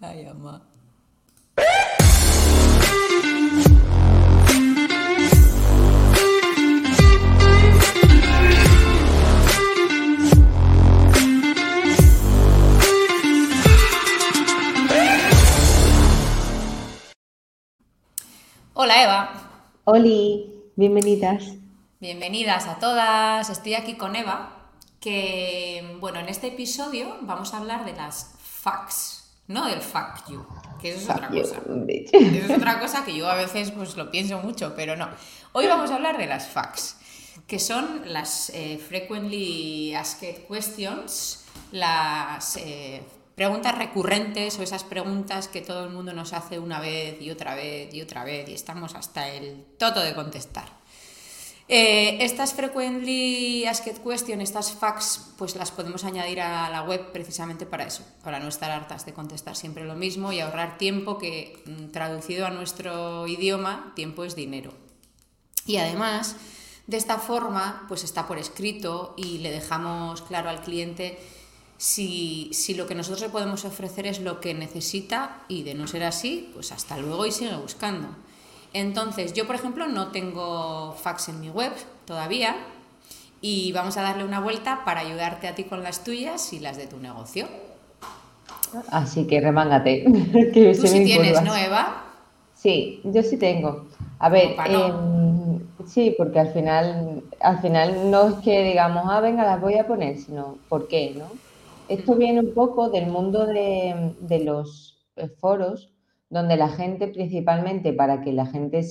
Ay, ama. Hola Eva. Oli, bienvenidas. Bienvenidas a todas. Estoy aquí con Eva, que bueno, en este episodio vamos a hablar de las facts, no del fuck you, que eso es otra cosa. Eso es otra cosa que yo a veces pues lo pienso mucho, pero no. Hoy vamos a hablar de las facts, que son las eh, frequently asked questions, las eh, preguntas recurrentes o esas preguntas que todo el mundo nos hace una vez y otra vez y otra vez y estamos hasta el toto de contestar. Eh, estas frequently asked questions, estas facts, pues las podemos añadir a la web precisamente para eso, para no estar hartas de contestar siempre lo mismo y ahorrar tiempo que mm, traducido a nuestro idioma, tiempo es dinero. Y además, de esta forma, pues está por escrito y le dejamos claro al cliente si, si, lo que nosotros le podemos ofrecer es lo que necesita y de no ser así, pues hasta luego y sigue buscando. Entonces, yo por ejemplo no tengo fax en mi web todavía y vamos a darle una vuelta para ayudarte a ti con las tuyas y las de tu negocio. Así que remángate. que Tú sí tienes, ¿no, Eva? Sí, yo sí tengo. A ver, eh, sí, porque al final, al final no es que digamos, ah, venga, las voy a poner, sino ¿por qué? ¿no? Esto viene un poco del mundo de, los eh, foros, donde la gente, principalmente para que la gente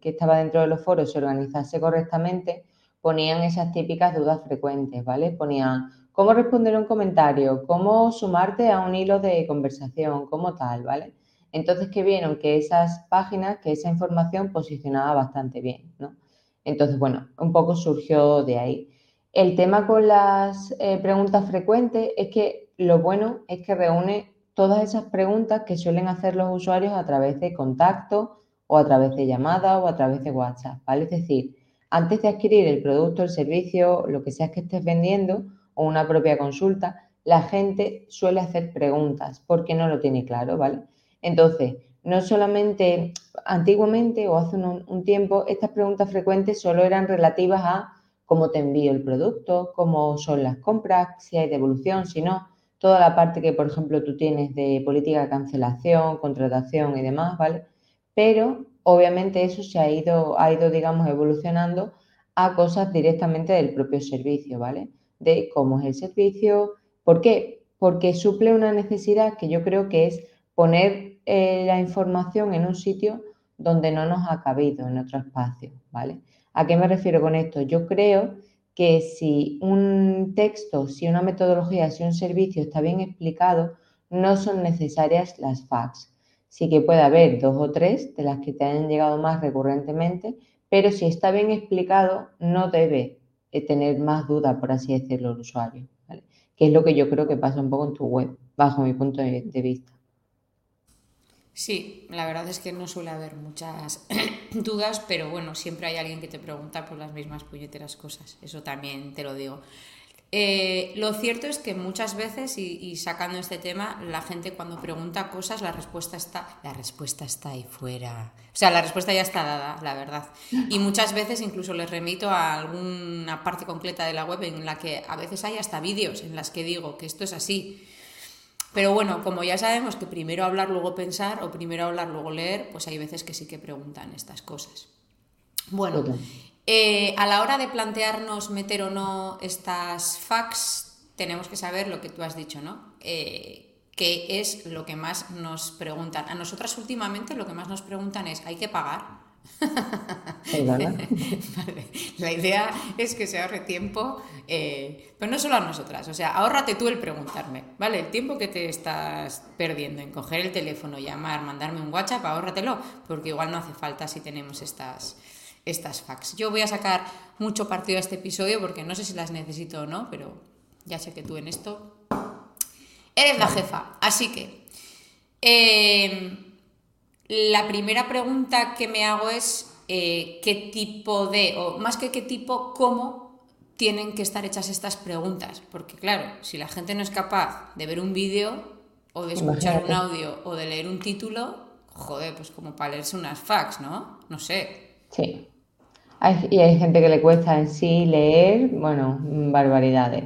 que estaba dentro de los foros se organizase correctamente, ponían esas típicas dudas frecuentes, ¿vale? Ponían cómo responder un comentario, cómo sumarte a un hilo de conversación, cómo tal, ¿vale? Entonces que vieron que esas páginas, que esa información posicionaba bastante bien, ¿no? Entonces, bueno, un poco surgió de ahí. El tema con las eh, preguntas frecuentes es que lo bueno es que reúne todas esas preguntas que suelen hacer los usuarios a través de contacto o a través de llamada o a través de WhatsApp, ¿vale? Es decir, antes de adquirir el producto, el servicio, lo que sea que estés vendiendo o una propia consulta, la gente suele hacer preguntas porque no lo tiene claro, ¿vale? Entonces, no solamente antiguamente o hace un, un tiempo, estas preguntas frecuentes solo eran relativas a cómo te envío el producto, cómo son las compras, si hay devolución, si no, toda la parte que, por ejemplo, tú tienes de política de cancelación, contratación y demás, ¿vale? Pero obviamente eso se ha ido, ha ido, digamos, evolucionando a cosas directamente del propio servicio, ¿vale? De cómo es el servicio, ¿por qué? Porque suple una necesidad que yo creo que es poner eh, la información en un sitio donde no nos ha cabido en otro espacio, ¿vale? ¿A qué me refiero con esto? Yo creo que si un texto, si una metodología, si un servicio está bien explicado, no son necesarias las facts. Sí que puede haber dos o tres de las que te hayan llegado más recurrentemente, pero si está bien explicado, no debe eh, tener más duda, por así decirlo, el usuario. Que es lo que yo creo que pasa un poco en tu web, bajo mi punto de vista. Sí, la verdad es que no suele haber muchas dudas, pero bueno, siempre hay alguien que te pregunta por las mismas puñeteras cosas, eso también te lo digo. Eh, lo cierto es que muchas veces, y, sacando este tema, la gente cuando pregunta cosas, la respuesta está, la respuesta está ahí fuera. O sea, la respuesta ya está dada, la verdad. Y muchas veces incluso les remito a alguna parte completa de la web en la que a veces hay hasta vídeos en las que digo que esto es así. Pero bueno, como ya sabemos que primero hablar, luego pensar, o primero hablar, luego leer, pues hay veces que sí que preguntan estas cosas. Bueno, eh, a la hora de plantearnos meter o no estas facts, tenemos que saber lo que tú has dicho, ¿no? Eh, ¿Qué es lo que más nos preguntan? A nosotras últimamente lo que más nos preguntan es, ¿hay que pagar? La idea es que se ahorre tiempo, eh, pero no solo a nosotras, o sea, ahórrate tú el preguntarme, ¿vale? El tiempo que te estás perdiendo en coger el teléfono, llamar, mandarme un WhatsApp, ahórratelo, porque igual no hace falta si tenemos estas, estas fax. Yo voy a sacar mucho partido a este episodio porque no sé si las necesito o no, pero ya sé que tú en esto eres la jefa, así que... Eh, la primera pregunta que me hago es eh, qué tipo de, o más que qué tipo, cómo tienen que estar hechas estas preguntas. Porque claro, si la gente no es capaz de ver un vídeo, o de escuchar un audio o de leer un título, joder, pues como para leerse unas fax, ¿no? No sé. Sí. y hay gente que le cuesta en sí leer, bueno, barbaridades.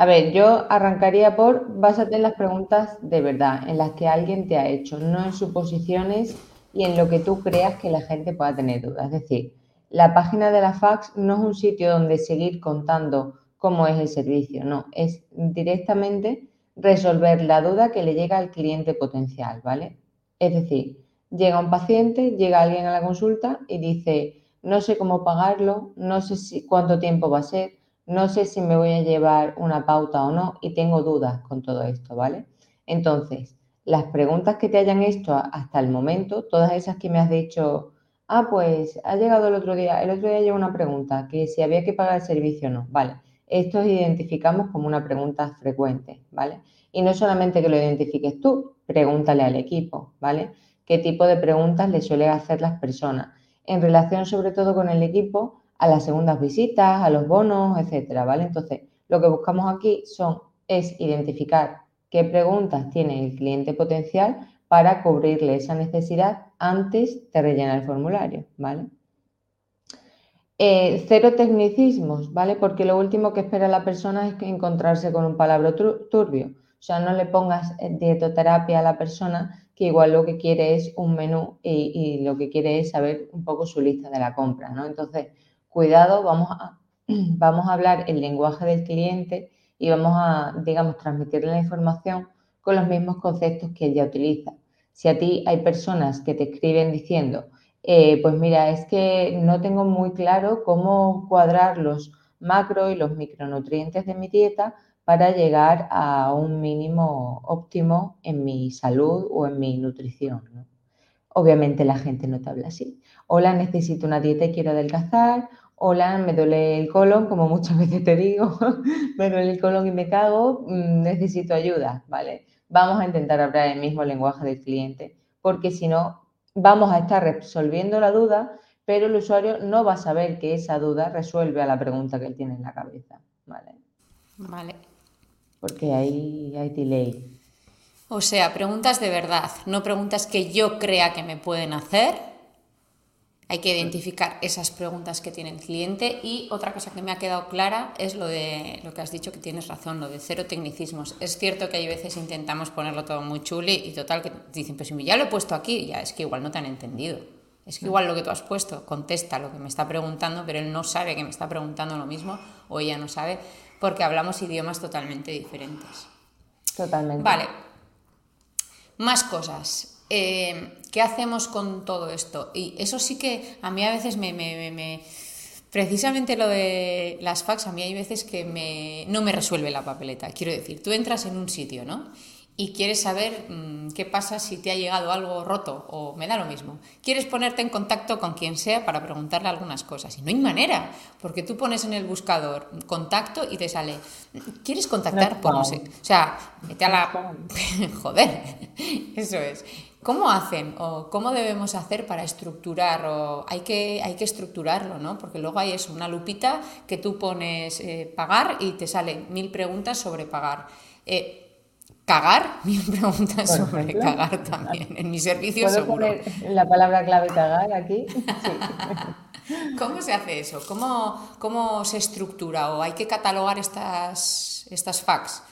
A ver, yo arrancaría por básate en las preguntas de verdad, en las que alguien te ha hecho, no en suposiciones y en lo que tú creas que la gente pueda tener dudas. Es decir, la página de la fax no es un sitio donde seguir contando cómo es el servicio, no, es directamente resolver la duda que le llega al cliente potencial, ¿vale? Es decir, llega un paciente, llega alguien a la consulta y dice, no sé cómo pagarlo, no sé si, cuánto tiempo va a ser, no sé si me voy a llevar una pauta o no y tengo dudas con todo esto, ¿vale? Entonces, las preguntas que te hayan hecho hasta el momento, todas esas que me has dicho, ah, pues ha llegado el otro día, el otro día llegó una pregunta, que si había que pagar el servicio o no, ¿vale? Esto identificamos como una pregunta frecuente, ¿vale? Y no solamente que lo identifiques tú, pregúntale al equipo, ¿vale? ¿Qué tipo de preguntas le suele hacer las personas? En relación sobre todo con el equipo, a las segundas visitas, a los bonos, etcétera, ¿vale? Entonces, lo que buscamos aquí son, es identificar qué preguntas tiene el cliente potencial para cubrirle esa necesidad antes de rellenar el formulario, ¿vale? Eh, cero tecnicismos, ¿vale? Porque lo último que espera la persona es encontrarse con un palabra turbio. O sea, no le pongas eh, dietoterapia a la persona que igual lo que quiere es un menú y, lo que quiere es saber un poco su lista de la compra, ¿no? Entonces, cuidado, vamos a, vamos a hablar el lenguaje del cliente y vamos a, digamos, transmitirle la información con los mismos conceptos que ella utiliza. Si a ti hay personas que te escriben diciendo, eh, pues mira, es que no tengo muy claro cómo cuadrar los macro y los micronutrientes de mi dieta para llegar a un mínimo óptimo en mi salud o en mi nutrición. Obviamente la gente no te habla así. Hola, necesito una dieta y quiero adelgazar. Hola, me duele el colon, como muchas veces te digo, me duele el colon y me cago, mm, necesito ayuda, ¿vale? Vamos a intentar hablar el mismo lenguaje del cliente, porque si no, vamos a estar resolviendo la duda, pero el usuario no va a saber que esa duda resuelve a la pregunta que él tiene en la cabeza, ¿vale? Vale. Porque ahí hay delay. O sea, preguntas de verdad, no preguntas que yo crea que me pueden hacer. Hay que identificar esas preguntas que tiene el cliente y otra cosa que me ha quedado clara es lo de lo que has dicho que tienes razón, lo de cero tecnicismos. Es cierto que hay veces intentamos ponerlo todo muy chuli y total que dicen, pues si ya lo he puesto aquí, ya es que igual no te han entendido. Es que igual lo que tú has puesto contesta lo que me está preguntando, pero él no sabe que me está preguntando lo mismo o ella no sabe porque hablamos idiomas totalmente diferentes. Totalmente. Vale. Más cosas. Eh, ¿Qué hacemos con todo esto? Y eso sí que a mí a veces me, me, Precisamente lo de las fax, a mí hay veces que me, no me resuelve la papeleta. Quiero decir, tú entras en un sitio, ¿no? y quieres saber mm, qué pasa si te ha llegado algo roto o me da lo mismo. Quieres ponerte en contacto con quien sea para preguntarle algunas cosas y no hay manera, porque tú pones en el buscador contacto y te sale, ¿quieres contactar? Pues no sé. O sea, vete a la... Joder, eso es. ¿Cómo hacen o cómo debemos hacer para estructurar? O hay, que, hay que estructurarlo, ¿no? Porque luego hay eso, una lupita que tú pones eh, pagar y te salen mil preguntas sobre pagar. Eh, Cagar, mi pregunta sobre cagar también. En mi servicio ¿Puedo poner la palabra clave cagar aquí? ¿Cómo se hace eso? ¿Cómo, ¿Cómo se estructura? ¿O hay que catalogar estas, estas fax?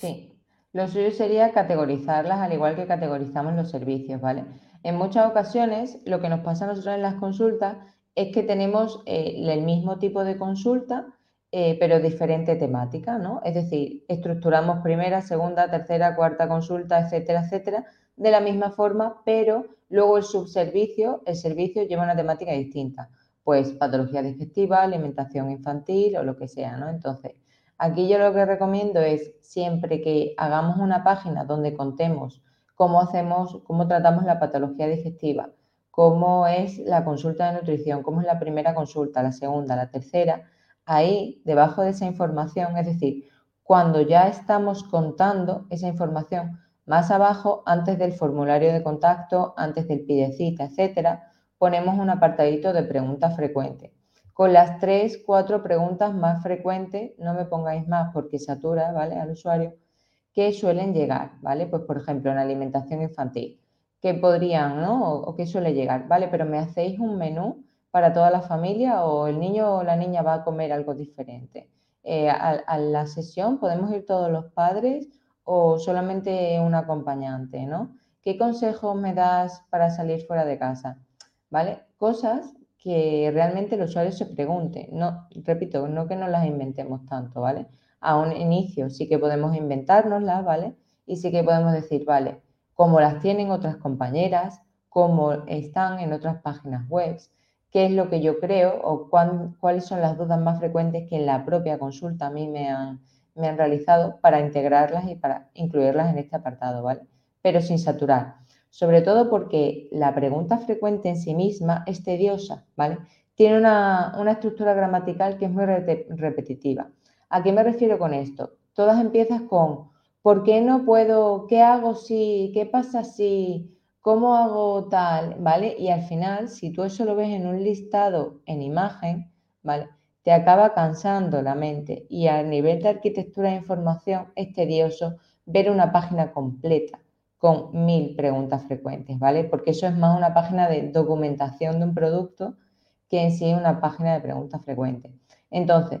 Sí, lo suyo sería categorizarlas al igual que categorizamos los servicios, ¿vale? En muchas ocasiones lo que nos pasa a nosotros en las consultas es que tenemos eh, el mismo tipo de consulta, eh, pero diferente temática, ¿no? Es decir, estructuramos primera, segunda, tercera, cuarta consulta, etcétera, etcétera, de la misma forma, pero luego el subservicio, el servicio lleva una temática distinta, pues patología digestiva, alimentación infantil o lo que sea, ¿no? Entonces, aquí yo lo que recomiendo es siempre que hagamos una página donde contemos cómo hacemos, cómo tratamos la patología digestiva, cómo es la consulta de nutrición, cómo es la primera consulta, la segunda, la tercera, ahí, debajo de esa información, es decir, cuando ya estamos contando esa información más abajo, antes del formulario de contacto, antes del pidecita, etcétera, ponemos un apartadito de preguntas frecuentes. Con las tres, cuatro preguntas más frecuentes, no me pongáis más porque satura, ¿vale? Al usuario, que suelen llegar, ¿vale? Pues por ejemplo, en alimentación infantil, que podrían, ¿no? O, que suele llegar, ¿vale? Pero me hacéis un menú para toda la familia o el niño o la niña va a comer algo diferente. Eh, a, la sesión podemos ir todos los padres o solamente un acompañante, ¿no? ¿Qué consejos me das para salir fuera de casa? ¿Vale? Cosas que realmente el usuario se pregunte. No, repito, no que no las inventemos tanto, ¿vale? A un inicio sí que podemos inventárnoslas, ¿vale? Y sí que podemos decir, vale, cómo las tienen otras compañeras, cómo están en otras páginas web, qué es lo que yo creo o cuáles son las dudas más frecuentes que en la propia consulta a mí me han, me han realizado para integrarlas y para incluirlas en este apartado, ¿vale? Pero sin saturar sobre todo porque la pregunta frecuente en sí misma es tediosa, ¿vale? Tiene una, estructura gramatical que es muy repetitiva. ¿A qué me refiero con esto? Todas empiezan con ¿por qué no puedo? ¿Qué hago si? ¿Qué pasa si? ¿Cómo hago tal? ¿Vale? Y al final, si tú eso lo ves en un listado en imagen, ¿vale? Te acaba cansando la mente y a nivel de arquitectura de información es tedioso ver una página completa con mil preguntas frecuentes, ¿vale? Porque eso es más una página de documentación de un producto que en sí una página de preguntas frecuentes. Entonces,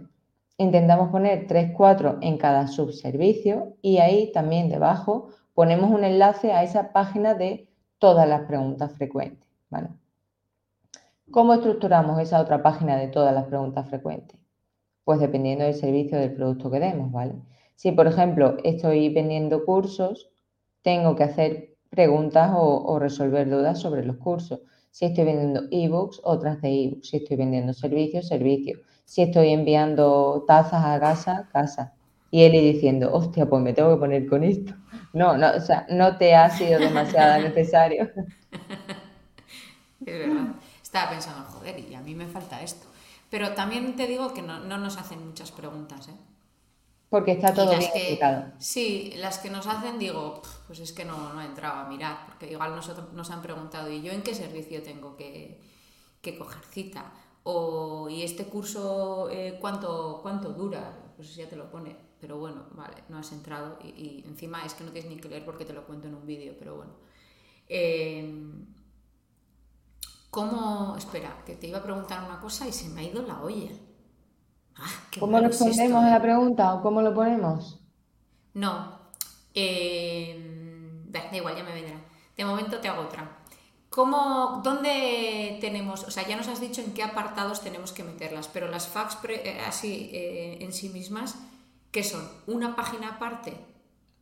intentamos poner 3, 4 en cada subservicio y ahí también debajo ponemos un enlace a esa página de todas las preguntas frecuentes, ¿vale? ¿Cómo estructuramos esa otra página de todas las preguntas frecuentes? Pues dependiendo del servicio del producto que demos, ¿vale? Si, por ejemplo, estoy vendiendo cursos, tengo que hacer preguntas o, resolver dudas sobre los cursos. Si estoy vendiendo ebooks, otras de ebooks. Si estoy vendiendo servicios, servicios. Si estoy enviando tazas a casa, casa. Y él diciendo, hostia, pues me tengo que poner con esto. No, no, o sea, no te ha sido demasiado necesario. Es verdad. Estaba pensando, joder, y a mí me falta esto. Pero también te digo que no, no nos hacen muchas preguntas, ¿eh? Porque está todo bien explicado. Sí, las que nos hacen digo, pues es que no, no he entrado a mirar, porque igual nosotros nos han preguntado, ¿y yo en qué servicio tengo que, coger cita? O, ¿y este curso eh, ¿cuánto, cuánto dura? Pues ya te lo pone, pero bueno, vale, no has entrado y, encima es que no tienes ni que leer porque te lo cuento en un vídeo, pero bueno. Em, ¿Cómo? Espera, que te iba a preguntar una cosa y se me ha ido la olla. Ah, ¿Cómo respondemos a la pregunta o cómo lo ponemos? No. Eh, da igual, ya me vendrá. De momento te hago otra. ¿Cómo, ¿Dónde tenemos, o sea, ya nos has dicho en qué apartados tenemos que meterlas, pero las fax eh, así eh, en sí mismas, ¿qué son? ¿Una página aparte?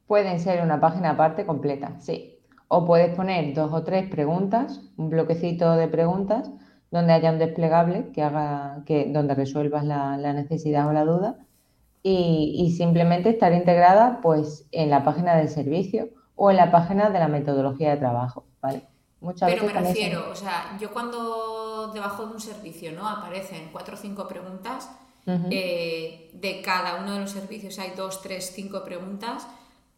Pueden ser una página aparte completa, sí. O puedes poner dos o tres preguntas, un bloquecito de preguntas, donde haya un desplegable que haga, que, donde resuelvas la, necesidad o la duda y, simplemente estar integrada pues en la página del servicio o en la página de la metodología de trabajo, ¿vale? Muchas Pero me refiero, o sea, yo cuando debajo de un servicio no aparecen cuatro o cinco preguntas, eh, de cada uno de los servicios hay dos, tres, cinco preguntas,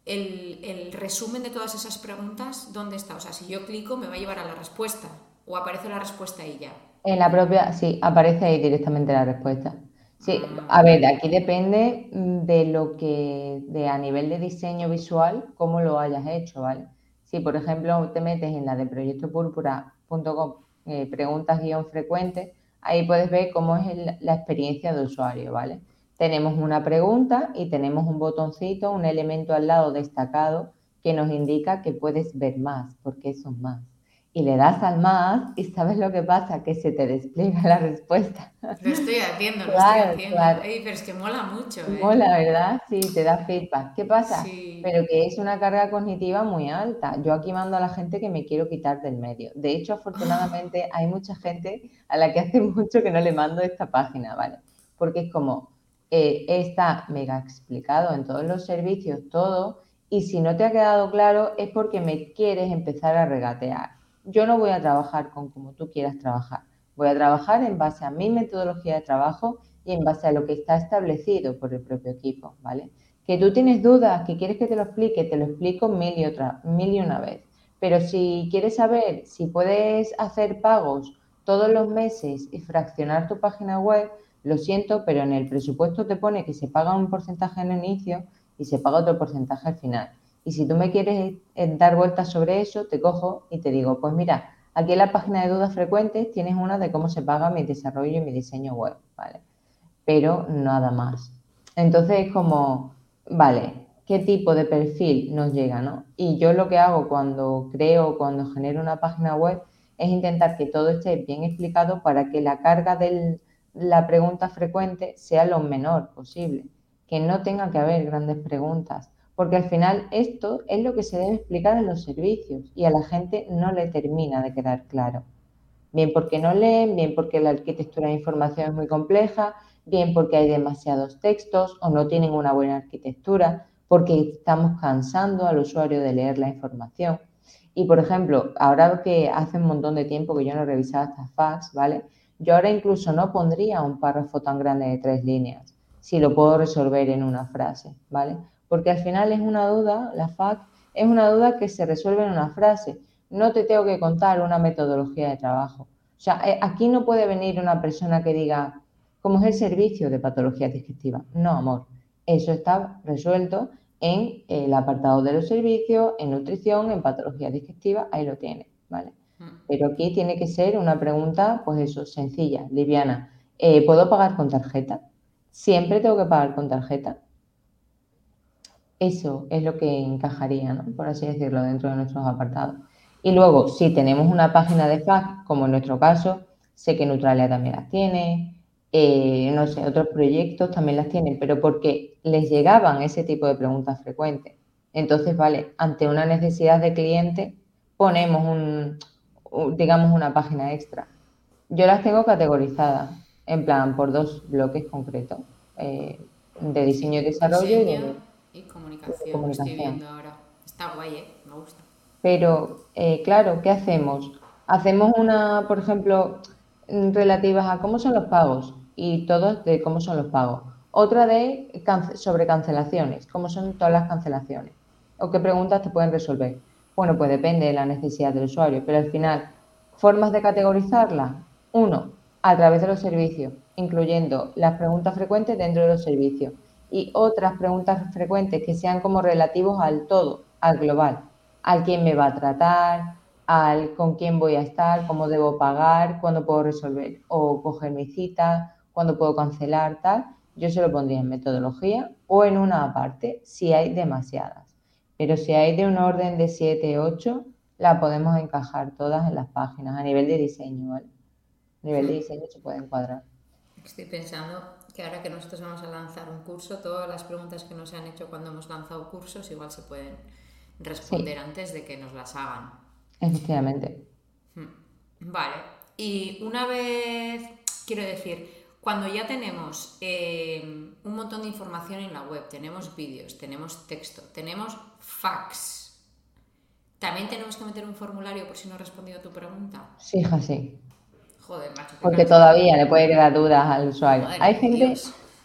el, el, resumen de todas esas preguntas, ¿dónde está? O sea, si yo clico me va a llevar a la respuesta o aparece la respuesta ahí ya. En la propia, sí, aparece ahí directamente la respuesta. Sí, a ver, aquí depende de lo que, de a nivel de diseño visual, cómo lo hayas hecho, ¿vale? Si, por ejemplo, te metes en la de proyectopúrpura.com, eh, preguntas guion frecuentes, ahí puedes ver cómo es la experiencia de usuario, ¿vale? Tenemos una pregunta y tenemos un botoncito, un elemento al lado destacado que nos indica que puedes ver más, porque son más y le das al más y sabes lo que pasa, que se te despliega la respuesta. Lo estoy haciendo, lo estoy haciendo. pero es que mola mucho. ¿eh? Mola, ¿verdad? Sí, te da feedback. ¿Qué pasa? Pero que es una carga cognitiva muy alta. Yo aquí mando a la gente que me quiero quitar del medio. De hecho, afortunadamente hay mucha gente a la que hace mucho que no le mando esta página, ¿vale? Porque es como, eh, está mega explicado en todos los servicios, todo, y si no te ha quedado claro es porque me quieres empezar a regatear yo no voy a trabajar con como tú quieras trabajar. Voy a trabajar en base a mi metodología de trabajo y en base a lo que está establecido por el propio equipo, ¿vale? Que tú tienes dudas, que quieres que te lo explique, te lo explico mil y, otra, mil y una vez. Pero si quieres saber si puedes hacer pagos todos los meses y fraccionar tu página web, lo siento, pero en el presupuesto te pone que se paga un porcentaje en el inicio y se paga otro porcentaje al final. Y si tú me quieres eh, dar vueltas sobre eso, te cojo y te digo, pues mira, aquí en la página de dudas frecuentes tienes una de cómo se paga mi desarrollo y mi diseño web, ¿vale? Pero nada más. Entonces es como, vale, ¿qué tipo de perfil nos llega, no? Y yo lo que hago cuando creo, cuando genero una página web, es intentar que todo esté bien explicado para que la carga de la pregunta frecuente sea lo menor posible, que no tenga que haber grandes preguntas, porque al final esto es lo que se debe explicar en los servicios y a la gente no le termina de quedar claro. Bien porque no leen, bien porque la arquitectura de información es muy compleja, bien porque hay demasiados textos o no tienen una buena arquitectura, porque estamos cansando al usuario de leer la información. Y, por ejemplo, ahora que hace un montón de tiempo que yo no revisaba estas fax, ¿vale? Yo ahora incluso no pondría un párrafo tan grande de tres líneas, si lo puedo resolver en una frase, ¿vale? Porque al final es una duda, la fax es una duda que se resuelve en una frase. No te tengo que contar una metodología de trabajo. O sea, eh, aquí no puede venir una persona que diga, ¿cómo es el servicio de patología digestiva? No, amor. Eso está resuelto en el apartado de los servicios, en nutrición, en patología digestiva, ahí lo tiene, ¿vale? Mm. Pero aquí tiene que ser una pregunta, pues eso, sencilla, liviana. Eh, ¿Puedo pagar con tarjeta? ¿Siempre tengo que pagar con tarjeta? Eso es lo que encajaría, ¿no? Por así decirlo, dentro de nuestros apartados. Y luego, si tenemos una página de FAQ, como en nuestro caso, sé que Neutralia también las tiene, eh, no sé, otros proyectos también las tienen, pero porque les llegaban ese tipo de preguntas frecuentes. Entonces, vale, ante una necesidad de cliente, ponemos un, digamos, una página extra. Yo las tengo categorizadas, en plan, por dos bloques concretos, eh, de diseño y desarrollo comunicación. Estoy viendo ahora. Está guay, ¿eh? Me gusta. Pero, eh, claro, ¿qué hacemos? Hacemos una, por ejemplo, relativas a cómo son los pagos y todos de cómo son los pagos. Otra de sobre cancelaciones, cómo son todas las cancelaciones o qué preguntas te pueden resolver. Bueno, pues depende de la necesidad del usuario, pero al final, formas de categorizarla. Uno, a través de los servicios, incluyendo las preguntas frecuentes dentro de los servicios y otras preguntas frecuentes que sean como relativos al todo, al global, al quién me va a tratar, al con quién voy a estar, cómo debo pagar, cuándo puedo resolver o coger mi cita, cuándo puedo cancelar, tal, yo se lo pondría en metodología o en una aparte, si hay demasiadas. Pero si hay de un orden de 7, 8, la podemos encajar todas en las páginas a nivel de diseño, ¿vale? A nivel de diseño se puede encuadrar. Estoy pensando que ahora que nosotros vamos a lanzar un curso, todas las preguntas que nos han hecho cuando hemos lanzado cursos igual se pueden responder antes de que nos las hagan. Efectivamente. Hmm. Vale. Y una vez, quiero decir, cuando ya tenemos eh, un montón de información en la web, tenemos vídeos, tenemos texto, tenemos fax, ¿también tenemos que meter un formulario por si no he respondido a tu pregunta? Sí, hija, sí. Joder, macho. Porque todavía le puede quedar dudas al usuario. hay gente,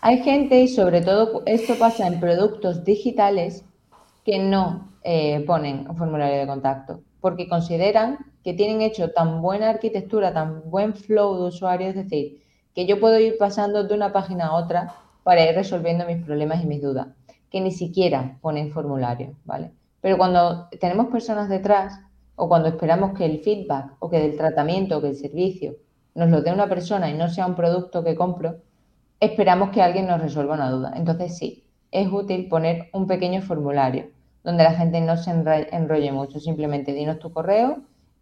hay gente, y sobre todo esto pasa en productos digitales, que no eh, ponen un formulario de contacto, porque consideran que tienen hecho tan buena arquitectura, tan buen flow de usuario, es decir, que yo puedo ir pasando de una página a otra para ir resolviendo mis problemas y mis dudas, que ni siquiera ponen formulario, ¿vale? Pero cuando tenemos personas detrás o cuando esperamos que el feedback o que el tratamiento o que el servicio nos lo dé una persona y no sea un producto que compro, esperamos que alguien nos resuelva una duda. Entonces sí, es útil poner un pequeño formulario donde la gente no se enrolle mucho, simplemente dinos tu correo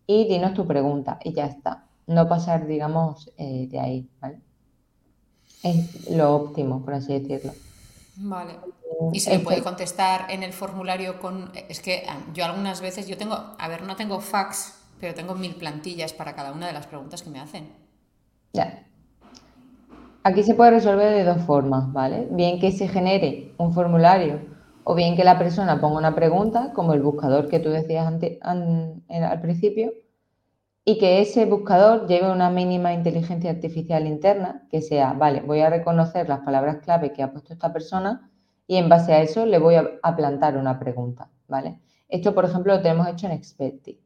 y dinos tu pregunta y ya está no pasar, digamos, eh, de ahí, ¿vale? Es lo óptimo, por así decirlo. Vale. Y se le puede contestar en el formulario con... Es que ah, yo algunas veces, yo tengo, a ver, no tengo fax, pero tengo mil plantillas para cada una de las preguntas que me hacen. Ya. Aquí se puede resolver de dos formas, ¿vale? Bien que se genere un formulario o bien que la persona ponga una pregunta, como el buscador que tú decías al principio, y que ese buscador lleve una mínima inteligencia artificial interna, que sea, vale, voy a reconocer las palabras clave que ha puesto esta persona y en base a eso le voy a, plantar una pregunta, ¿vale? Esto, por ejemplo, lo tenemos hecho en Experti.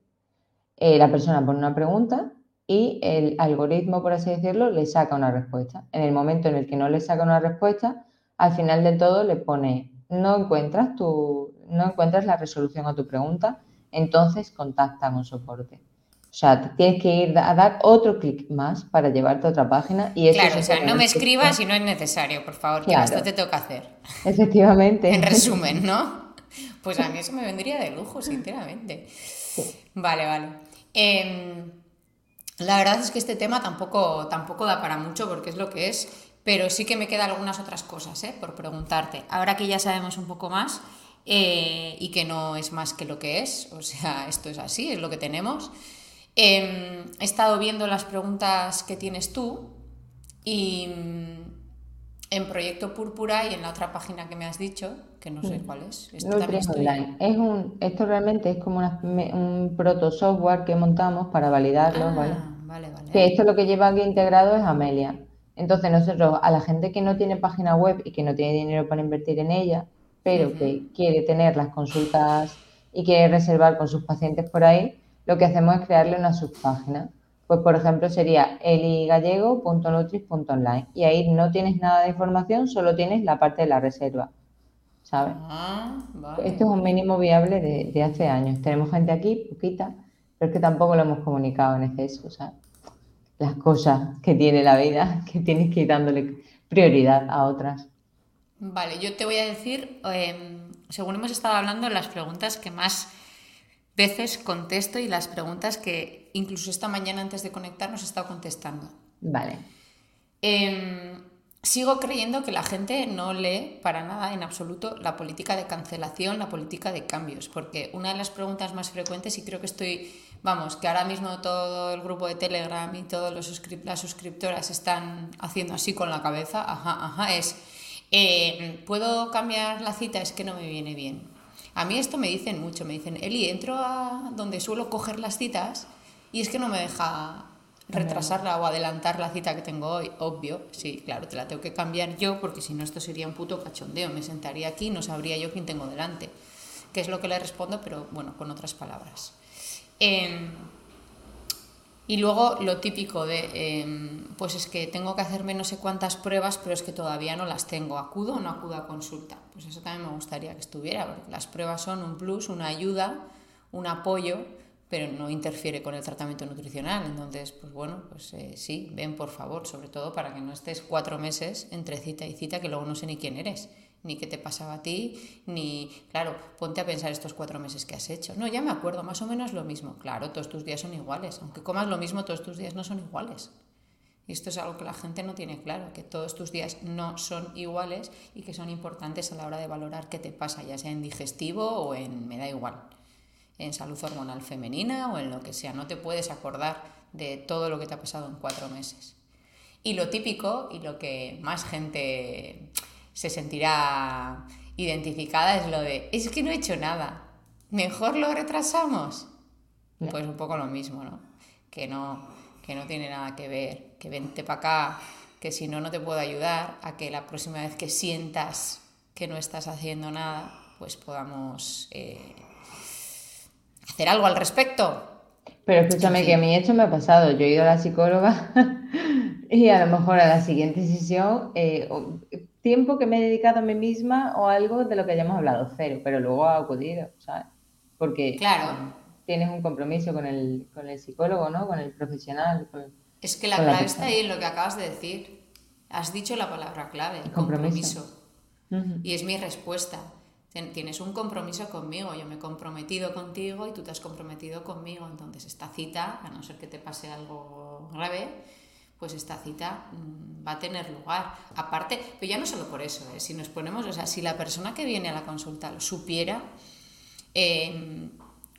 Eh, la persona pone una pregunta y el algoritmo, por así decirlo, le saca una respuesta. En el momento en el que no le saca una respuesta, al final del todo le pone no encuentras, tu, no encuentras la resolución a tu pregunta, entonces contacta con soporte. O sea, tienes que ir a dar otro clic más para llevarte a otra página. Y eso claro, o sea, no me escribas si no es necesario, por favor, que esto te toca hacer. Efectivamente. en resumen, ¿no? Pues a mí eso me vendría de lujo, sinceramente. Vale, vale. Em, la verdad es que este tema tampoco, tampoco da para mucho porque es lo que es, pero sí que me quedan algunas otras cosas ¿eh? por preguntarte. Ahora que ya sabemos un poco más eh, y que no es más que lo que es, o sea, esto es así, es lo que tenemos. Em, he estado viendo las preguntas que tienes tú y en Proyecto Púrpura y en la otra página que me has dicho, que no sé cuál es. Esto, online. es un, esto realmente es como un proto software que montamos para validarlo, ah, ¿vale? Vale, Que esto lo que lleva aquí integrado es Amelia. Entonces nosotros, a la gente que no tiene página web y que no tiene dinero para invertir en ella, pero que quiere tener las consultas y quiere reservar con sus pacientes por ahí, lo que hacemos es crearle una subpágina. Pues, por ejemplo, sería eligallego.nutris.online y ahí no tienes nada de información, solo tienes la parte de la reserva. ¿Sabes? Ah, Esto es un mínimo viable de, hace años. Tenemos gente aquí, poquita, pero es que tampoco lo hemos comunicado en exceso, ¿sabes? Las cosas que tiene la vida, que tienes que ir dándole prioridad a otras. Vale, yo te voy a decir, em, según hemos estado hablando, las preguntas que más veces contesto y las preguntas que incluso esta mañana antes de conectar nos he estado contestando. Vale. Em, sigo creyendo que la gente no lee para nada en absoluto la política de cancelación, la política de cambios, porque una de las preguntas más frecuentes, y creo que estoy, vamos, que ahora mismo todo el grupo de Telegram y todas las suscriptoras están haciendo así con la cabeza, ajá, ajá, es, eh, ¿puedo cambiar la cita? Es que no me viene bien. A mí esto me dicen mucho, me dicen, Eli, entro a donde suelo coger las citas y es que no me deja retrasarla o adelantar la cita que tengo hoy, obvio, sí, claro, te la tengo que cambiar yo porque si no esto sería un puto cachondeo, me sentaría aquí y no sabría yo quién tengo delante, que es lo que le respondo, pero bueno, con otras palabras. Em, y luego lo típico de, em, pues es que tengo que hacerme no sé cuántas pruebas, pero es que todavía no las tengo. ¿Acudo o no acudo a consulta? Pues eso también me gustaría que estuviera, porque las pruebas son un plus, una ayuda, un apoyo, pero no interfiere con el tratamiento nutricional. Entonces, pues bueno, pues eh, sí, ven por favor, sobre todo para que no estés cuatro meses entre cita y cita, que luego no sé ni quién eres ni qué te pasaba a ti, ni, claro, ponte a pensar estos cuatro meses que has hecho. No, ya me acuerdo, más o menos lo mismo. Claro, todos tus días son iguales. Aunque comas lo mismo, todos tus días no son iguales. Y esto es algo que la gente no tiene claro, que todos tus días no son iguales y que son importantes a la hora de valorar qué te pasa, ya sea en digestivo o en, me da igual, en salud hormonal femenina o en lo que sea. No te puedes acordar de todo lo que te ha pasado en cuatro meses. Y lo típico y lo que más gente se sentirá identificada es lo de, es que no he hecho nada, mejor lo retrasamos. Pues un poco lo mismo, ¿no? Que no, que no tiene nada que ver, que vente para acá, que si no, no te puedo ayudar, a que la próxima vez que sientas que no estás haciendo nada, pues podamos eh, hacer algo al respecto. Pero escúchame, que a mí esto me ha pasado. Yo he ido a la psicóloga y a lo mejor a la siguiente sesión eh, tiempo que me he dedicado a mí misma o algo de lo que hayamos hablado, cero, pero luego ha acudido, ¿sabes? Porque claro. tienes un compromiso con el, con el psicólogo, ¿no? Con el profesional. Es que la clave está ahí en lo que acabas de decir. Has dicho la palabra clave, compromiso. Y es mi respuesta. Tienes un compromiso conmigo, yo me he comprometido contigo y tú te has comprometido conmigo. Entonces, esta cita, a no ser que te pase algo grave, pues esta cita mm, va a tener lugar. Aparte, pero ya no solo por eso, ¿eh? si nos ponemos, o sea, si la persona que viene a la consulta lo supiera em,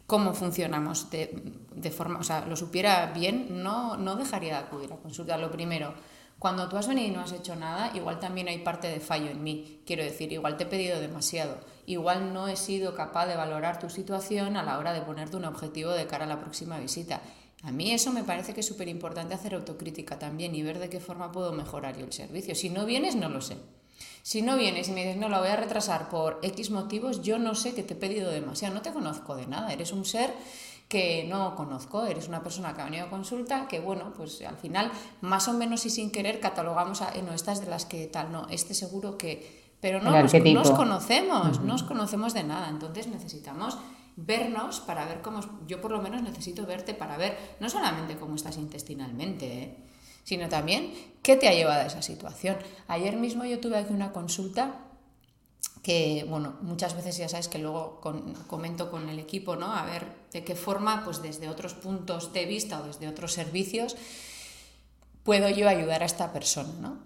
cómo funcionamos de, forma, o sea, lo supiera bien, no, no dejaría de acudir a consulta. Lo primero, cuando tú has venido y no has hecho nada, igual también hay parte de fallo en mí. Quiero decir, igual te he pedido demasiado. Igual no he sido capaz de valorar tu situación a la hora de ponerte un objetivo de cara a la próxima visita. A mí eso me parece que es súper importante hacer autocrítica también y ver de qué forma puedo mejorar yo el servicio. Si no vienes, no lo sé. Si no vienes y me dices, no, la voy a retrasar por X motivos, yo no sé que te he pedido demasiado, no te conozco de nada, eres un ser que no conozco, eres una persona que ha venido a consulta, que bueno, pues al final, más o menos y sin querer, catalogamos a, no, estas de las que tal, no, este seguro que pero no nos, nos, conocemos, no nos conocemos de nada, entonces necesitamos vernos para ver cómo, yo por lo menos necesito verte para ver no solamente cómo estás intestinalmente, ¿eh? Sino también qué te ha llevado a esa situación. Ayer mismo yo tuve aquí una consulta que, bueno, muchas veces ya sabes que luego comento con el equipo, ¿no? A ver de qué forma, pues desde otros puntos de vista o desde otros servicios, puedo yo ayudar a esta persona, ¿no?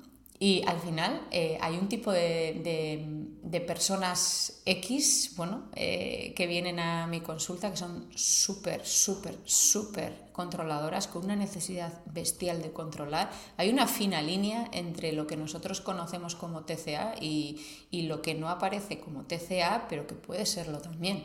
Y al final eh, hay un tipo de, personas X, bueno, eh, que vienen a mi consulta que son súper, súper, súper controladoras, con una necesidad bestial de controlar. Hay una fina línea entre lo que nosotros conocemos como TCA y, y lo que no aparece como TCA, pero que puede serlo también.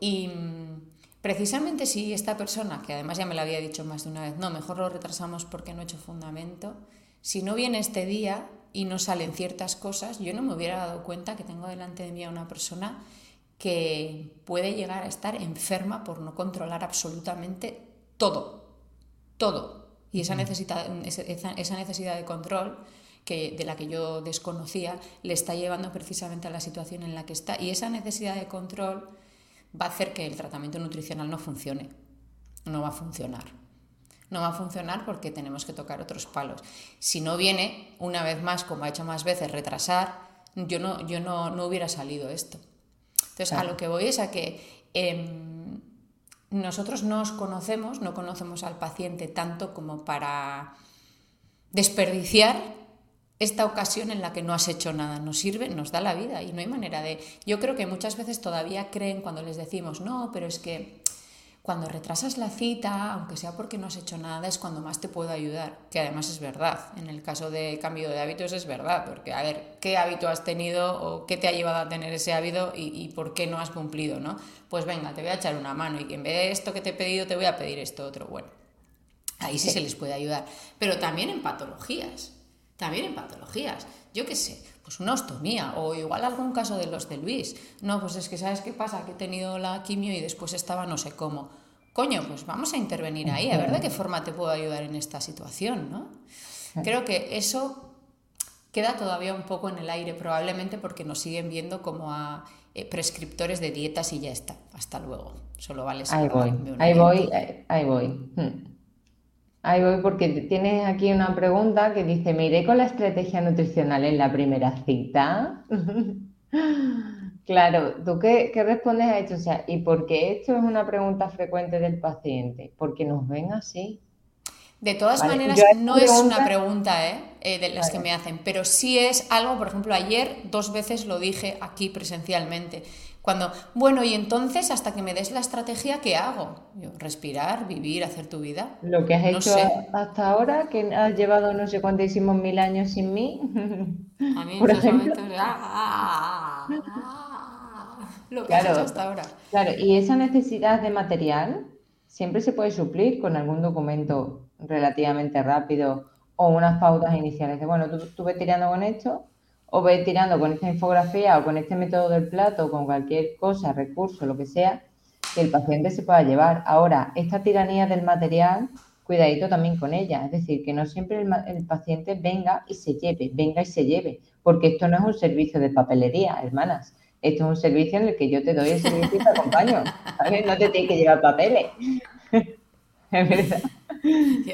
Y mm, precisamente si esta persona, que además ya me lo había dicho más de una vez, no, mejor lo retrasamos porque no he hecho fundamento, si no viene este día y no salen ciertas cosas, yo no me hubiera dado cuenta que tengo delante de mí a una persona que puede llegar a estar enferma por no controlar absolutamente todo, todo. Y esa necesidad, esa necesidad de control que, de la que yo desconocía le está llevando precisamente a la situación en la que está. Y esa necesidad de control va a hacer que el tratamiento nutricional no funcione, no va a funcionar no va a funcionar porque tenemos que tocar otros palos. Si no viene, una vez más, como ha hecho más veces, retrasar, yo no, yo no, hubiera salido esto. Entonces, a lo que voy es a que em, nosotros no nos conocemos, no conocemos al paciente tanto como para desperdiciar esta ocasión en la que no has hecho nada. Nos sirve, nos da la vida y no hay manera de... Yo creo que muchas veces todavía creen cuando les decimos, no, pero es que cuando retrasas la cita, aunque sea porque no has hecho nada, es cuando más te puedo ayudar, que además es verdad. En el caso de cambio de hábitos es verdad, porque a ver, ¿qué hábito has tenido o qué te ha llevado a tener ese hábito y, por qué no has cumplido, no? Pues venga, te voy a echar una mano y que en vez de esto que te he pedido te voy a pedir esto otro. Bueno, ahí sí, se les puede ayudar. Pero también en patologías, también en patologías. Yo qué sé, pues una ostomía o igual algún caso de los de Luis. No, pues es que sabes qué pasa, que he tenido la quimio y después estaba no sé cómo. Coño, pues vamos a intervenir ahí, a ver de qué forma te puedo ayudar en esta situación, ¿no? Creo que eso queda todavía un poco en el aire, probablemente porque nos siguen viendo como a eh, prescriptores de dietas y ya está. Hasta luego. Solo vale Ahí voy, ahí voy, ahí voy. Hmm. Ahí voy porque tienes aquí una pregunta que dice, ¿me iré con la estrategia nutricional en la primera cita? claro, ¿tú qué, respondes a esto? O sea, ¿y por qué esto es una pregunta frecuente del paciente? Porque nos ven así. De todas maneras, no es una pregunta ¿eh? eh de las que me hacen, pero sí es algo, por ejemplo, ayer dos veces lo dije aquí presencialmente. Cuando, bueno, y entonces hasta que me des la estrategia, ¿qué hago? respirar, vivir, hacer tu vida. Lo que has hecho hasta ahora, que has llevado no sé cuántísimos mil años sin mí. A mí por ejemplo. Ah, ah, ah, lo que has hecho hasta ahora. Claro, y esa necesidad de material siempre se puede suplir con algún documento relativamente rápido o unas pautas iniciales de, bueno, tú, tú tirando con esto o ve tirando con esta infografía o con este método del plato, o con cualquier cosa, recurso, lo que sea, que el paciente se pueda llevar. Ahora, esta tiranía del material, cuidadito también con ella. Es decir, que no siempre el, paciente venga y se lleve, venga y se lleve, porque esto no es un servicio de papelería, hermanas. Esto es un servicio en el que yo te doy el servicio y te acompaño. No te tienes que llevar papeles. es verdad.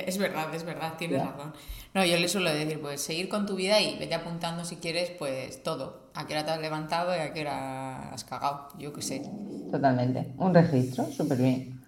Es verdad, es verdad, tienes razón. No, yo le suelo decir, pues seguir con tu vida y vete apuntando si quieres, pues todo. A qué hora te has levantado y a qué hora has cagado, yo qué sé. Totalmente. Un registro, súper bien.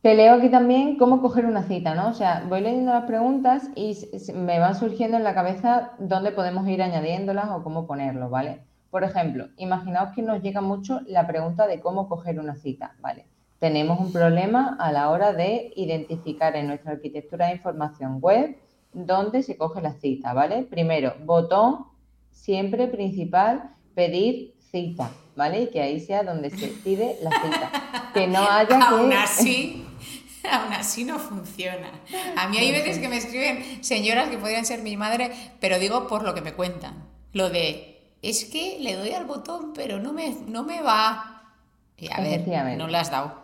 Te leo aquí también cómo coger una cita, ¿no? O sea, voy leyendo las preguntas y me van surgiendo en la cabeza dónde podemos ir añadiéndolas o cómo ponerlo, ¿vale? Por ejemplo, imaginaos que nos llega mucho la pregunta de cómo coger una cita, ¿vale? Tenemos un problema a la hora de identificar en nuestra arquitectura de información web dónde se coge la cita, ¿vale? Primero, botón siempre principal, pedir cita, ¿vale? Y que ahí sea donde se pide la cita. Que no haya Aún así, aún así no funciona. A mí hay veces que me escriben señoras que podrían ser mi madre, pero digo por lo que me cuentan. Lo de, es que le doy al botón, pero no me, no me va. Y a ver, no le has dado.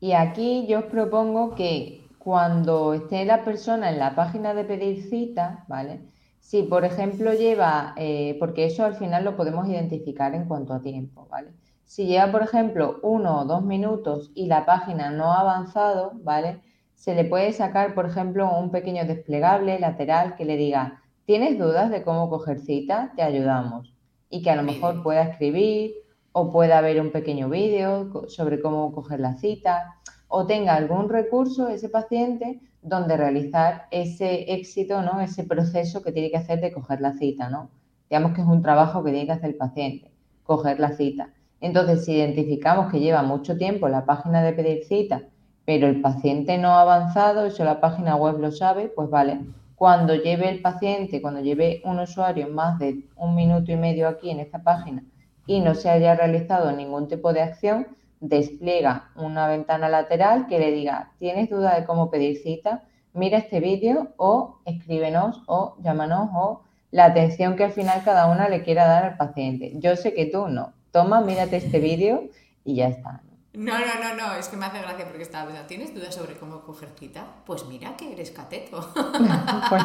Y aquí yo os propongo que cuando esté la persona en la página de pedir cita, ¿vale? Si, por ejemplo, lleva, eh, porque eso al final lo podemos identificar en cuanto a tiempo, ¿vale? Si lleva, por ejemplo, uno o dos minutos y la página no ha avanzado, ¿vale? Se le puede sacar, por ejemplo, un pequeño desplegable lateral que le diga, ¿tienes dudas de cómo coger cita? Te ayudamos. Y que a lo mejor pueda escribir o pueda ver un pequeño vídeo sobre cómo coger la cita o tenga algún recurso ese paciente donde realizar ese éxito, ¿no? Ese proceso que tiene que hacer de coger la cita, ¿no? Digamos que es un trabajo que tiene que hacer el paciente, coger la cita. Entonces, si identificamos que lleva mucho tiempo la página de pedir cita, pero el paciente no ha avanzado, eso la página web lo sabe, pues vale. Cuando lleve el paciente, cuando lleve un usuario más de un minuto y medio aquí en esta página y no se haya realizado ningún tipo de acción, despliega una ventana lateral que le diga, ¿tienes duda de cómo pedir cita? Mira este vídeo o escríbenos o llámanos o la atención que al final cada una le quiera dar al paciente. Yo sé que tú no, toma, mírate este vídeo y ya está. No, no, no, no, es que me hace gracia porque estaba pensando, ¿tienes dudas sobre cómo coger cita? Pues mira que eres cateto. pues,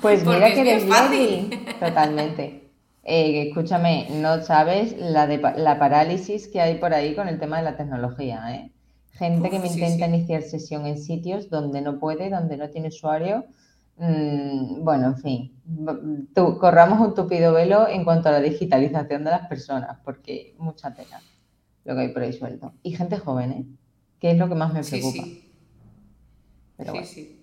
pues mira que eres fácil. Totalmente. Eh, escúchame, no sabes la, de, la parálisis que hay por ahí con el tema de la tecnología, ¿eh? Gente que me intenta iniciar sesión en sitios donde no puede, donde no tiene usuario, Mm, bueno, en fin, corramos un tupido velo en cuanto a la digitalización de las personas, porque mucha pena lo que hay por ahí suelto. Y gente joven, ¿eh? Que es lo que más me preocupa. Sí, sí.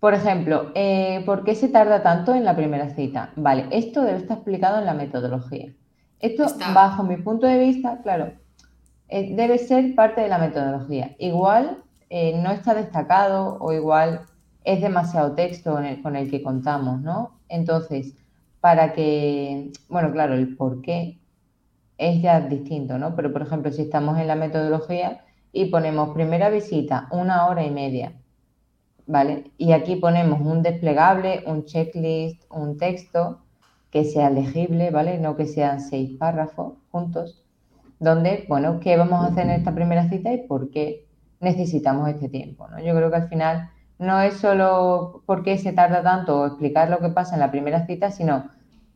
Por ejemplo, eh, ¿por qué se tarda tanto en la primera cita? Vale, esto debe estar explicado en la metodología. Esto, bajo mi punto de vista, claro, eh, debe ser parte de la metodología. Igual eh, no está destacado o igual es demasiado texto con el que contamos, ¿no? Entonces, para que, bueno, claro, el por qué es ya distinto, ¿no? Pero, por ejemplo, si estamos en la metodología y ponemos primera visita, una hora y media, ¿vale? Y aquí ponemos un desplegable, un checklist, un texto que sea legible, ¿vale? No que sean seis párrafos juntos, donde, bueno, ¿qué vamos a hacer en esta primera cita y por qué necesitamos este tiempo, ¿no? Yo creo que al final no es solo por qué se tarda tanto explicar lo que pasa en la primera cita, sino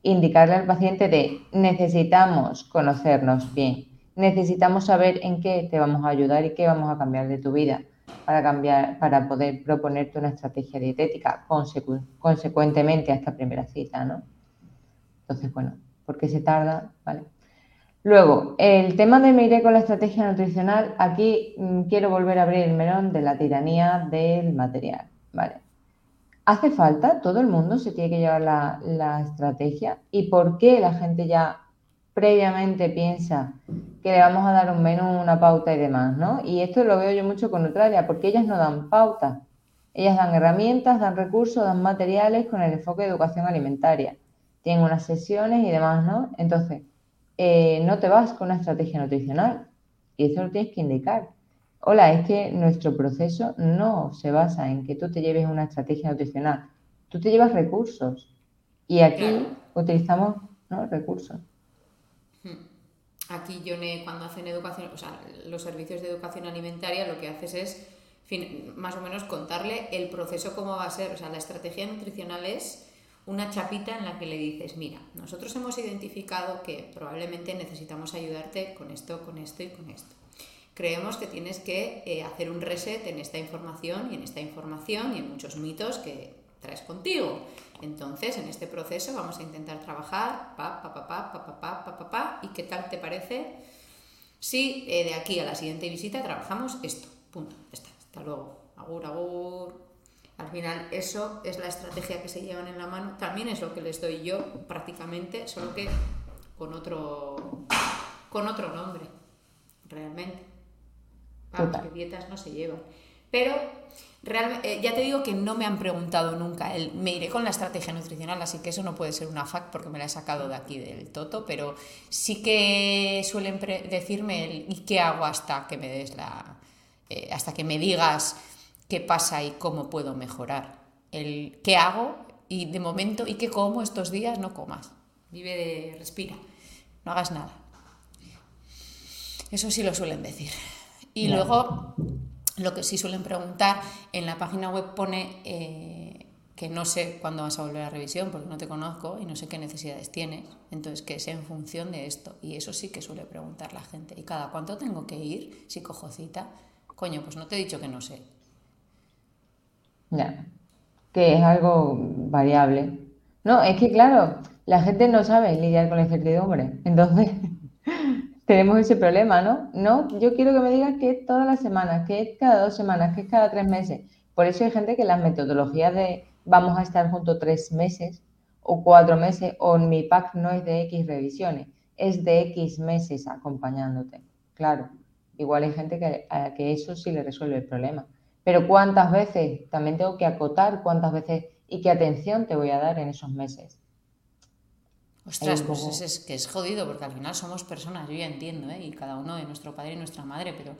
indicarle al paciente de necesitamos conocernos bien, necesitamos saber en qué te vamos a ayudar y qué vamos a cambiar de tu vida para cambiar, para poder proponerte una estrategia dietética consecuentemente a esta primera cita, ¿no? Entonces, bueno, ¿por qué se tarda? Vale. Luego, el tema de me con la estrategia nutricional, aquí mm, quiero volver a abrir el melón de la tiranía del material. Vale. ¿Hace falta? ¿Todo el mundo se tiene que llevar la, estrategia? ¿Y por qué la gente ya previamente piensa que le vamos a dar un menú, una pauta y demás, ¿no? Y esto lo veo yo mucho con Neutralia, porque ellas no dan pauta. Ellas dan herramientas, dan recursos, dan materiales con el enfoque de educación alimentaria. Tienen unas sesiones y demás, ¿no? Entonces, eh, no te vas con una estrategia nutricional y eso lo tienes que indicar. Hola, es que nuestro proceso no se basa en que tú te lleves una estrategia nutricional, tú te llevas recursos y aquí utilizamos recursos. Hmm. Aquí, Yone, cuando hacen educación, o sea, los servicios de educación alimentaria, lo que haces es más o menos contarle el proceso cómo va a ser. O sea, la estrategia nutricional es una chapita en la que le dices, mira, nosotros hemos identificado que probablemente necesitamos ayudarte con esto, con esto y con esto. Creemos que tienes que eh, hacer un reset en esta información y en esta información y en muchos mitos que traes contigo. Entonces, en este proceso vamos a intentar trabajar, pa, pa, pa, pa, pa, pa, pa, pa, pa, y qué tal te parece si eh, de aquí a la siguiente visita trabajamos esto. Punto. está. Hasta luego. Agur, agur. Al final eso es la estrategia que se llevan en la mano, también es lo que les doy yo prácticamente, solo que con otro, con otro nombre, realmente. Porque dietas no se llevan. Pero realmente, eh, ya te digo que no me han preguntado nunca, el, me iré con la estrategia nutricional, así que eso no puede ser una fact porque me la he sacado de aquí del toto, pero sí que suelen decirme el ¿y qué hago hasta que me des la... Eh, hasta que me digas qué pasa y cómo puedo mejorar. El qué hago y de momento y qué como estos días no comas. Vive de respira. No hagas nada. Eso sí lo suelen decir. Y luego, lo que sí suelen preguntar, en la página web pone, eh, que no sé cuándo vas a volver a revisión porque no te conozco y no sé qué necesidades tienes. Entonces, que es en función de esto. Y eso sí que suele preguntar la gente. ¿Y cada cuánto tengo que ir si cojo cita? Coño, pues no te he dicho que no sé. Ya, que es algo variable. No, es que claro, la gente no sabe lidiar con la incertidumbre. Entonces, tenemos ese problema, ¿no? No, yo quiero que me digas que es todas las semanas, que es cada dos semanas, que es cada tres meses. Por eso hay gente que las metodologías de vamos a estar juntos tres meses o cuatro meses o mi pack no es de X revisiones, es de X meses acompañándote. Claro, igual hay gente que, a que eso sí le resuelve el problema. Pero ¿cuántas veces? También tengo que acotar cuántas veces y qué atención te voy a dar en esos meses. Ostras, pues es, que es jodido, porque al final somos personas, yo ya entiendo, ¿eh? y cada uno de nuestro padre y nuestra madre, pero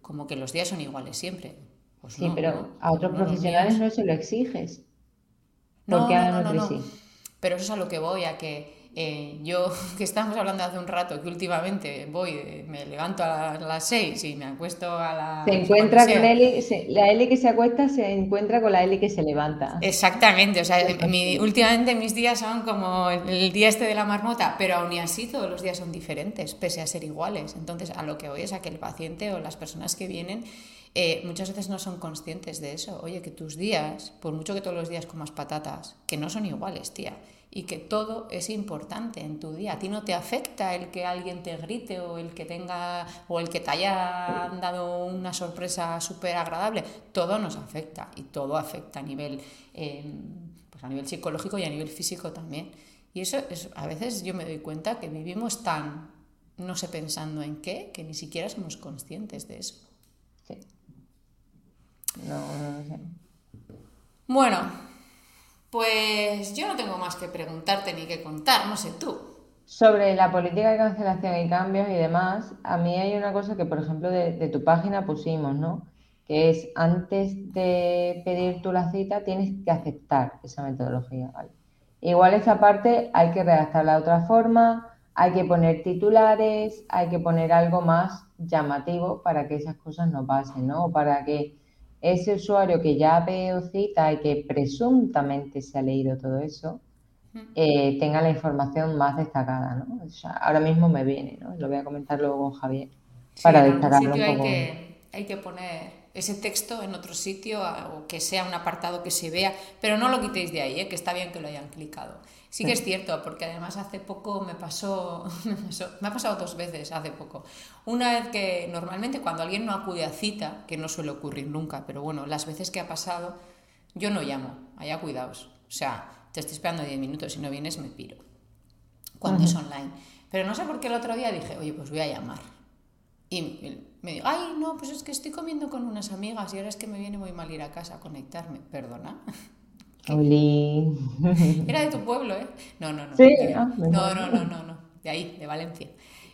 como que los días son iguales siempre. Pues sí, pero a otros profesionales no se lo exiges. No, no, no, no, Pero eso es a lo que voy, a que eh, yo, que estamos hablando hace un rato, que últimamente voy, me levanto a las 6 y me acuesto a las... Se encuentra con Eli, la Eli que se acuesta se encuentra con la Eli que se levanta. Exactamente, o sea, últimamente mis días son como el día este de la marmota, pero aún y así todos los días son diferentes, pese a ser iguales. Entonces, a lo que voy es a que el paciente o las personas que vienen eh, muchas veces no son conscientes de eso. Oye, que tus días, por mucho que todos los días comas patatas, que no son iguales, tía, y que todo es importante en tu día. A ti no te afecta el que alguien te grite o el que tenga o el que te haya dado una sorpresa súper agradable. Todo nos afecta y todo afecta a nivel, em, pues a nivel psicológico y a nivel físico también. Y eso es, a veces yo me doy cuenta que vivimos tan, no sé pensando en qué, que ni siquiera somos conscientes de eso. Sí. No, no sé. Bueno, pues yo no tengo más que preguntarte ni que contar, no sé tú. Sobre la política de cancelación y cambios y demás, a mí hay una cosa que, por ejemplo, de, tu página pusimos, ¿no? Que es antes de pedir tú la cita, tienes que aceptar esa metodología, ¿vale? Igual esa parte hay que redactarla de otra forma, hay que poner titulares, hay que poner algo más llamativo para que esas cosas no pasen, ¿no? Para que ese usuario que ya veo cita y que presuntamente se ha leído todo eso, eh, tenga la información más destacada, ¿no? ahora mismo me viene, ¿no? Lo voy a comentar luego con Javier para destacarlo un poco. Hay que, hay que poner ese texto en otro sitio o que sea un apartado que se vea, pero no lo quitéis de ahí, ¿eh? que está bien que lo hayan clicado. Sí que es cierto, porque además hace poco me pasó, me ha pasado dos veces hace poco. Una vez que normalmente cuando alguien no acude a cita, que no suele ocurrir nunca, pero bueno, las veces que ha pasado, yo no llamo, allá cuidaos. O sea, te estoy esperando 10 minutos, si no vienes me piro. Cuando es online. Pero no sé por qué el otro día dije, oye, pues voy a llamar. Y me dijo, ay, no, pues es que estoy comiendo con unas amigas y ahora es que me viene muy mal ir a casa a conectarme. Perdona. Era de tu pueblo, ¿eh? No, no, no. Sí, ah, no, no, no, no, no, de ahí, de Valencia.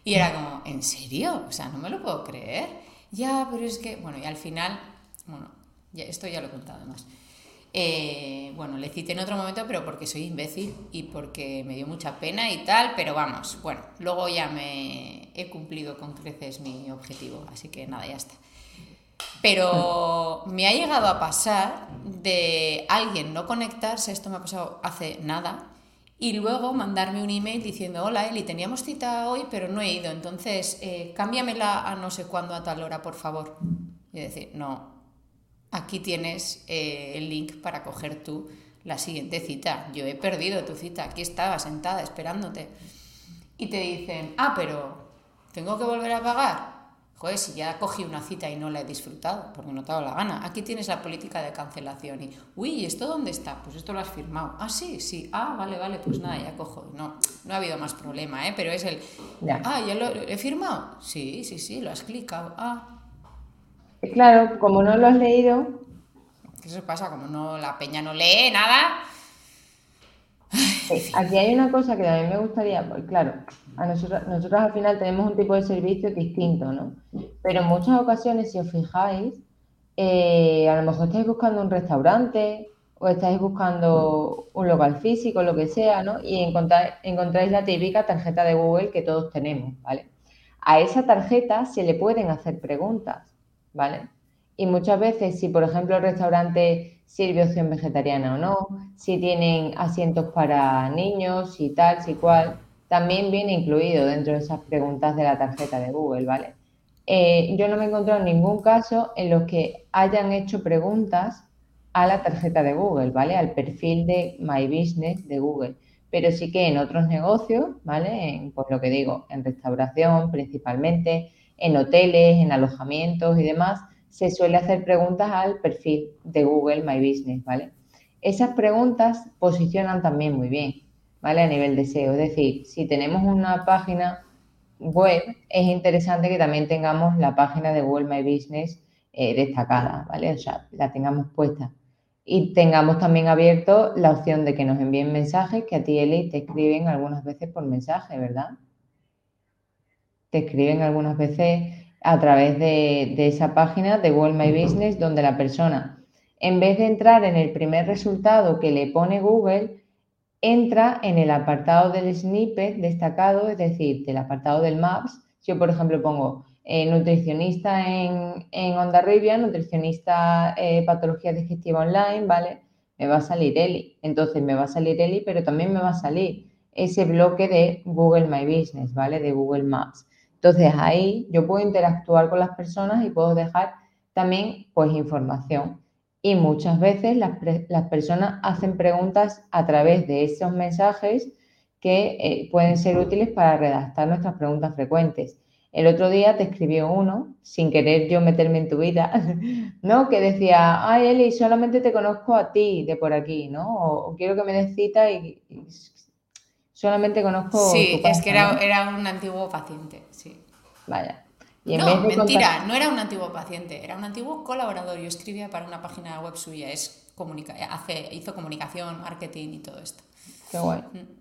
Y era como, ¿en serio? O sea, no me lo puedo creer. Ya, pero es que, bueno, y al final, bueno, ya, esto ya lo he contado más. Eh, bueno, le cité en otro momento, pero porque soy imbécil y porque me dio mucha pena y tal, pero vamos, bueno, luego ya me he cumplido con creces mi objetivo, así que nada, ya está. Pero me ha llegado a pasar de alguien no conectarse, esto me ha pasado hace nada, y luego mandarme un email diciendo, hola Eli, teníamos cita hoy, pero no he ido, entonces eh, cámbiamela a no sé cuándo a tal hora, por favor. Y decir, no, aquí tienes eh, el link para coger tú la siguiente cita. Yo he perdido tu cita, aquí estaba sentada esperándote. Y te dicen, ah, pero tengo que volver a pagar joder, si ya cogí una cita y no la he disfrutado, porque no te ha dado la gana, aquí tienes la política de cancelación y, uy, ¿y esto dónde está? Pues esto lo has firmado. Ah, sí, sí, ah, vale, vale, pues nada, ya cojo. No, no ha habido más problema, ¿eh? Pero es el, ah, ¿ya lo he firmado? Sí, sí, sí, lo has clicado. Ah. Claro, como no lo has leído. Eso pasa, como no la peña no lee nada. Aquí hay una cosa que a mí me gustaría, pues claro, a nosotros, nosotros al final tenemos un tipo de servicio distinto, ¿no? Pero en muchas ocasiones, si os fijáis, eh, a lo mejor estáis buscando un restaurante o estáis buscando un local físico, lo que sea, ¿no? Y encontráis, encontráis la típica tarjeta de Google que todos tenemos, ¿vale? A esa tarjeta se le pueden hacer preguntas, ¿vale? Y muchas veces, si por ejemplo el restaurante sirve opción vegetariana o no, si tienen asientos para niños y tal, si cual, también viene incluido dentro de esas preguntas de la tarjeta de Google, ¿vale? Eh, yo no me he encontrado en ningún caso en los que hayan hecho preguntas a la tarjeta de Google, ¿vale? Al perfil de My Business de Google. Pero sí que en otros negocios, ¿vale? En, pues lo que digo, en restauración principalmente, en hoteles, en alojamientos y demás, se suele hacer preguntas al perfil de Google My Business, ¿vale? Esas preguntas posicionan también muy bien, ¿vale? A nivel de SEO. Es decir, si tenemos una página web, es interesante que también tengamos la página de Google My Business eh, destacada, ¿vale? O sea, la tengamos puesta. Y tengamos también abierto la opción de que nos envíen mensajes, que a ti, Eli, te escriben algunas veces por mensaje, ¿verdad? Te escriben algunas veces a través de, esa página de Google My Business, donde la persona, en vez de entrar en el primer resultado que le pone Google, entra en el apartado del snippet destacado, es decir, del apartado del Maps. Si yo, por ejemplo, pongo eh, nutricionista en, en Onda Rivia, nutricionista eh, patología digestiva online, ¿vale? Me va a salir Eli. Entonces me va a salir Eli, pero también me va a salir ese bloque de Google My Business, ¿vale? De Google Maps. Entonces ahí yo puedo interactuar con las personas y puedo dejar también pues información y muchas veces las, personas hacen preguntas a través de esos mensajes que eh, pueden ser útiles para redactar nuestras preguntas frecuentes. El otro día te escribió uno, sin querer yo meterme en tu vida, ¿no? Que decía, ay Eli, solamente te conozco a ti de por aquí, ¿no? O, quiero que me des cita y, solamente conozco. Sí, es que era, era un antiguo paciente, sí. Vaya no, mentira, no era un antiguo paciente, era un antiguo colaborador. Yo escribía para una página web suya, es hace, hizo comunicación, marketing y todo esto. Qué guay. Mm.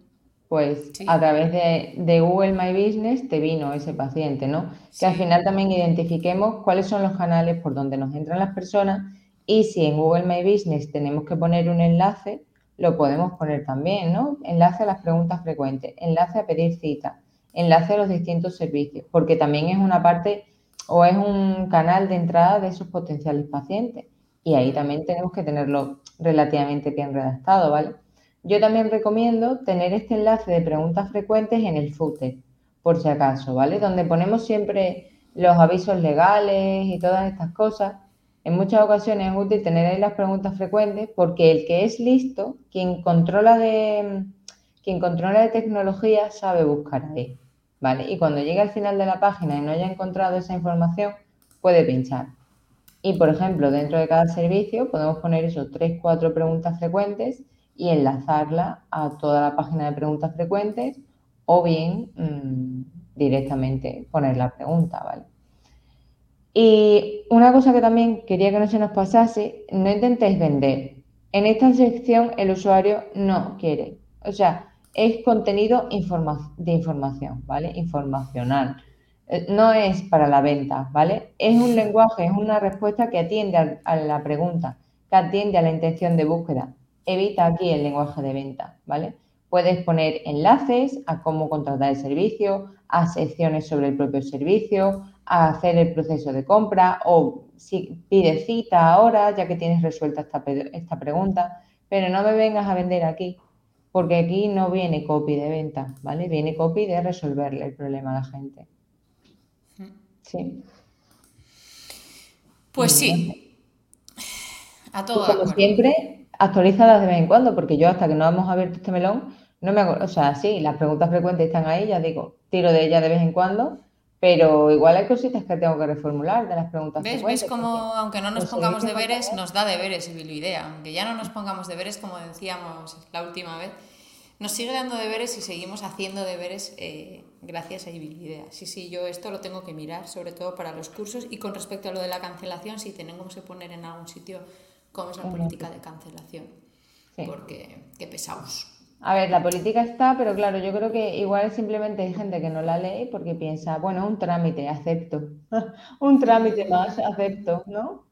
Pues a través de, Google My Business te vino ese paciente, ¿no? Que al final también identifiquemos cuáles son los canales por donde nos entran las personas y si en Google My Business tenemos que poner un enlace, lo podemos poner también, ¿no? Enlace a las preguntas frecuentes, enlace a pedir cita, enlace a los distintos servicios, porque también es una parte o es un canal de entrada de esos potenciales pacientes. Y ahí también tenemos que tenerlo relativamente bien redactado, ¿vale? Yo también recomiendo tener este enlace de preguntas frecuentes en el footer, por si acaso, ¿vale? Donde ponemos siempre los avisos legales y todas estas cosas. En muchas ocasiones es útil tener ahí las preguntas frecuentes porque el que es listo, quien controla de, quien controla de tecnología, sabe buscar ahí. ¿vale? Y cuando llegue al final de la página y no haya encontrado esa información, puede pinchar. Y, por ejemplo, dentro de cada servicio podemos poner esos 3, 4 preguntas frecuentes y enlazarla a toda la página de preguntas frecuentes o bien mm, directamente poner la pregunta, ¿vale? Y una cosa que también quería que no se nos pasase, no intentéis vender. En esta sección el usuario no quiere. O sea, es contenido de información, ¿vale? Informacional. Eh, no es para la venta, ¿vale? Es un lenguaje, es una respuesta que atiende a, la pregunta, que atiende a la intención de búsqueda. Evita aquí el lenguaje de venta, ¿vale? Puedes poner enlaces a cómo contratar el servicio, a secciones sobre el propio servicio, a hacer el proceso de compra o si pide cita ahora, ya que tienes resuelta esta, esta pregunta, pero no me vengas a vender aquí, porque aquí no viene copy de venta, ¿vale? Viene copy de resolverle el problema a la gente. Sí. Pues sí. A todo. como siempre, actualizadas de vez en cuando, porque yo hasta que no hemos abierto este melón, no me hago, o sea, sí, las preguntas frecuentes están ahí, ya digo, tiro de ellas de vez en cuando, pero igual hay cositas que tengo que reformular de las preguntas ¿Ves? ¿Ves cómo, aunque no nos pongamos deberes, nos da deberes y idea? Aunque ya no nos pongamos deberes, como decíamos la última vez, nos sigue dando deberes y seguimos haciendo deberes eh, gracias a Ibilidea. Sí, sí, yo esto lo tengo que mirar, sobre todo para los cursos. Y con respecto a lo de la cancelación, si tenemos que poner en algún sitio cómo es la política de cancelación. Porque qué pesados. A ver, la política está, pero claro, yo creo que igual simplemente hay gente que no la lee porque piensa, bueno, un trámite, acepto. un trámite más, acepto, ¿no?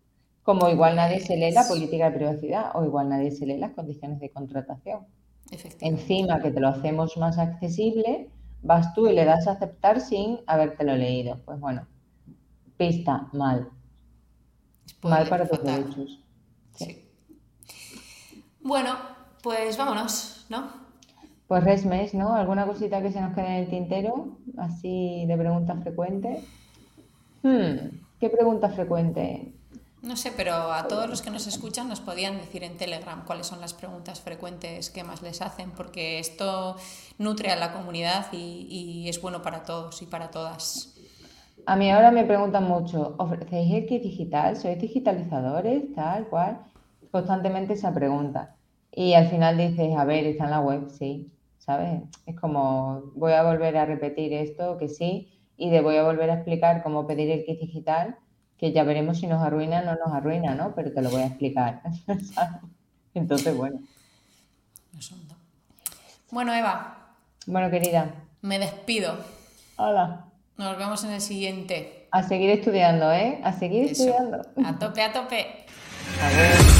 Como igual nadie se lee la política de privacidad o igual nadie se lee las condiciones de contratación. Encima que te lo hacemos más accesible, vas tú y le das a aceptar sin habértelo leído. Pues bueno, pista mal. Mal para tus derechos. Sí. Bueno, pues vámonos, ¿no? Pues resmes, ¿no? ¿Alguna cosita que se nos quede en el tintero? Así de preguntas frecuentes. Hmm, ¿Qué pregunta frecuente? No sé, pero a todos los que nos escuchan nos podían decir en Telegram cuáles son las preguntas frecuentes que más les hacen, porque esto nutre a la comunidad y, es bueno para todos y para todas. A mí ahora me preguntan mucho, ¿ofrecéis el kit digital? ¿Sois digitalizadores? Tal cual. Constantemente esa pregunta. Y al final dices, a ver, está en la web, sí, ¿sabes? Es como, voy a volver a repetir esto, que sí, y de voy a volver a explicar cómo pedir el kit digital que ya veremos si nos arruina o no nos arruina, ¿no? Pero te lo voy a explicar. Entonces, bueno. Bueno, Eva. Bueno, querida. Me despido. Hola. Nos vemos en el siguiente. A seguir estudiando, ¿eh? A seguir estudiando. A tope, a tope. A ver.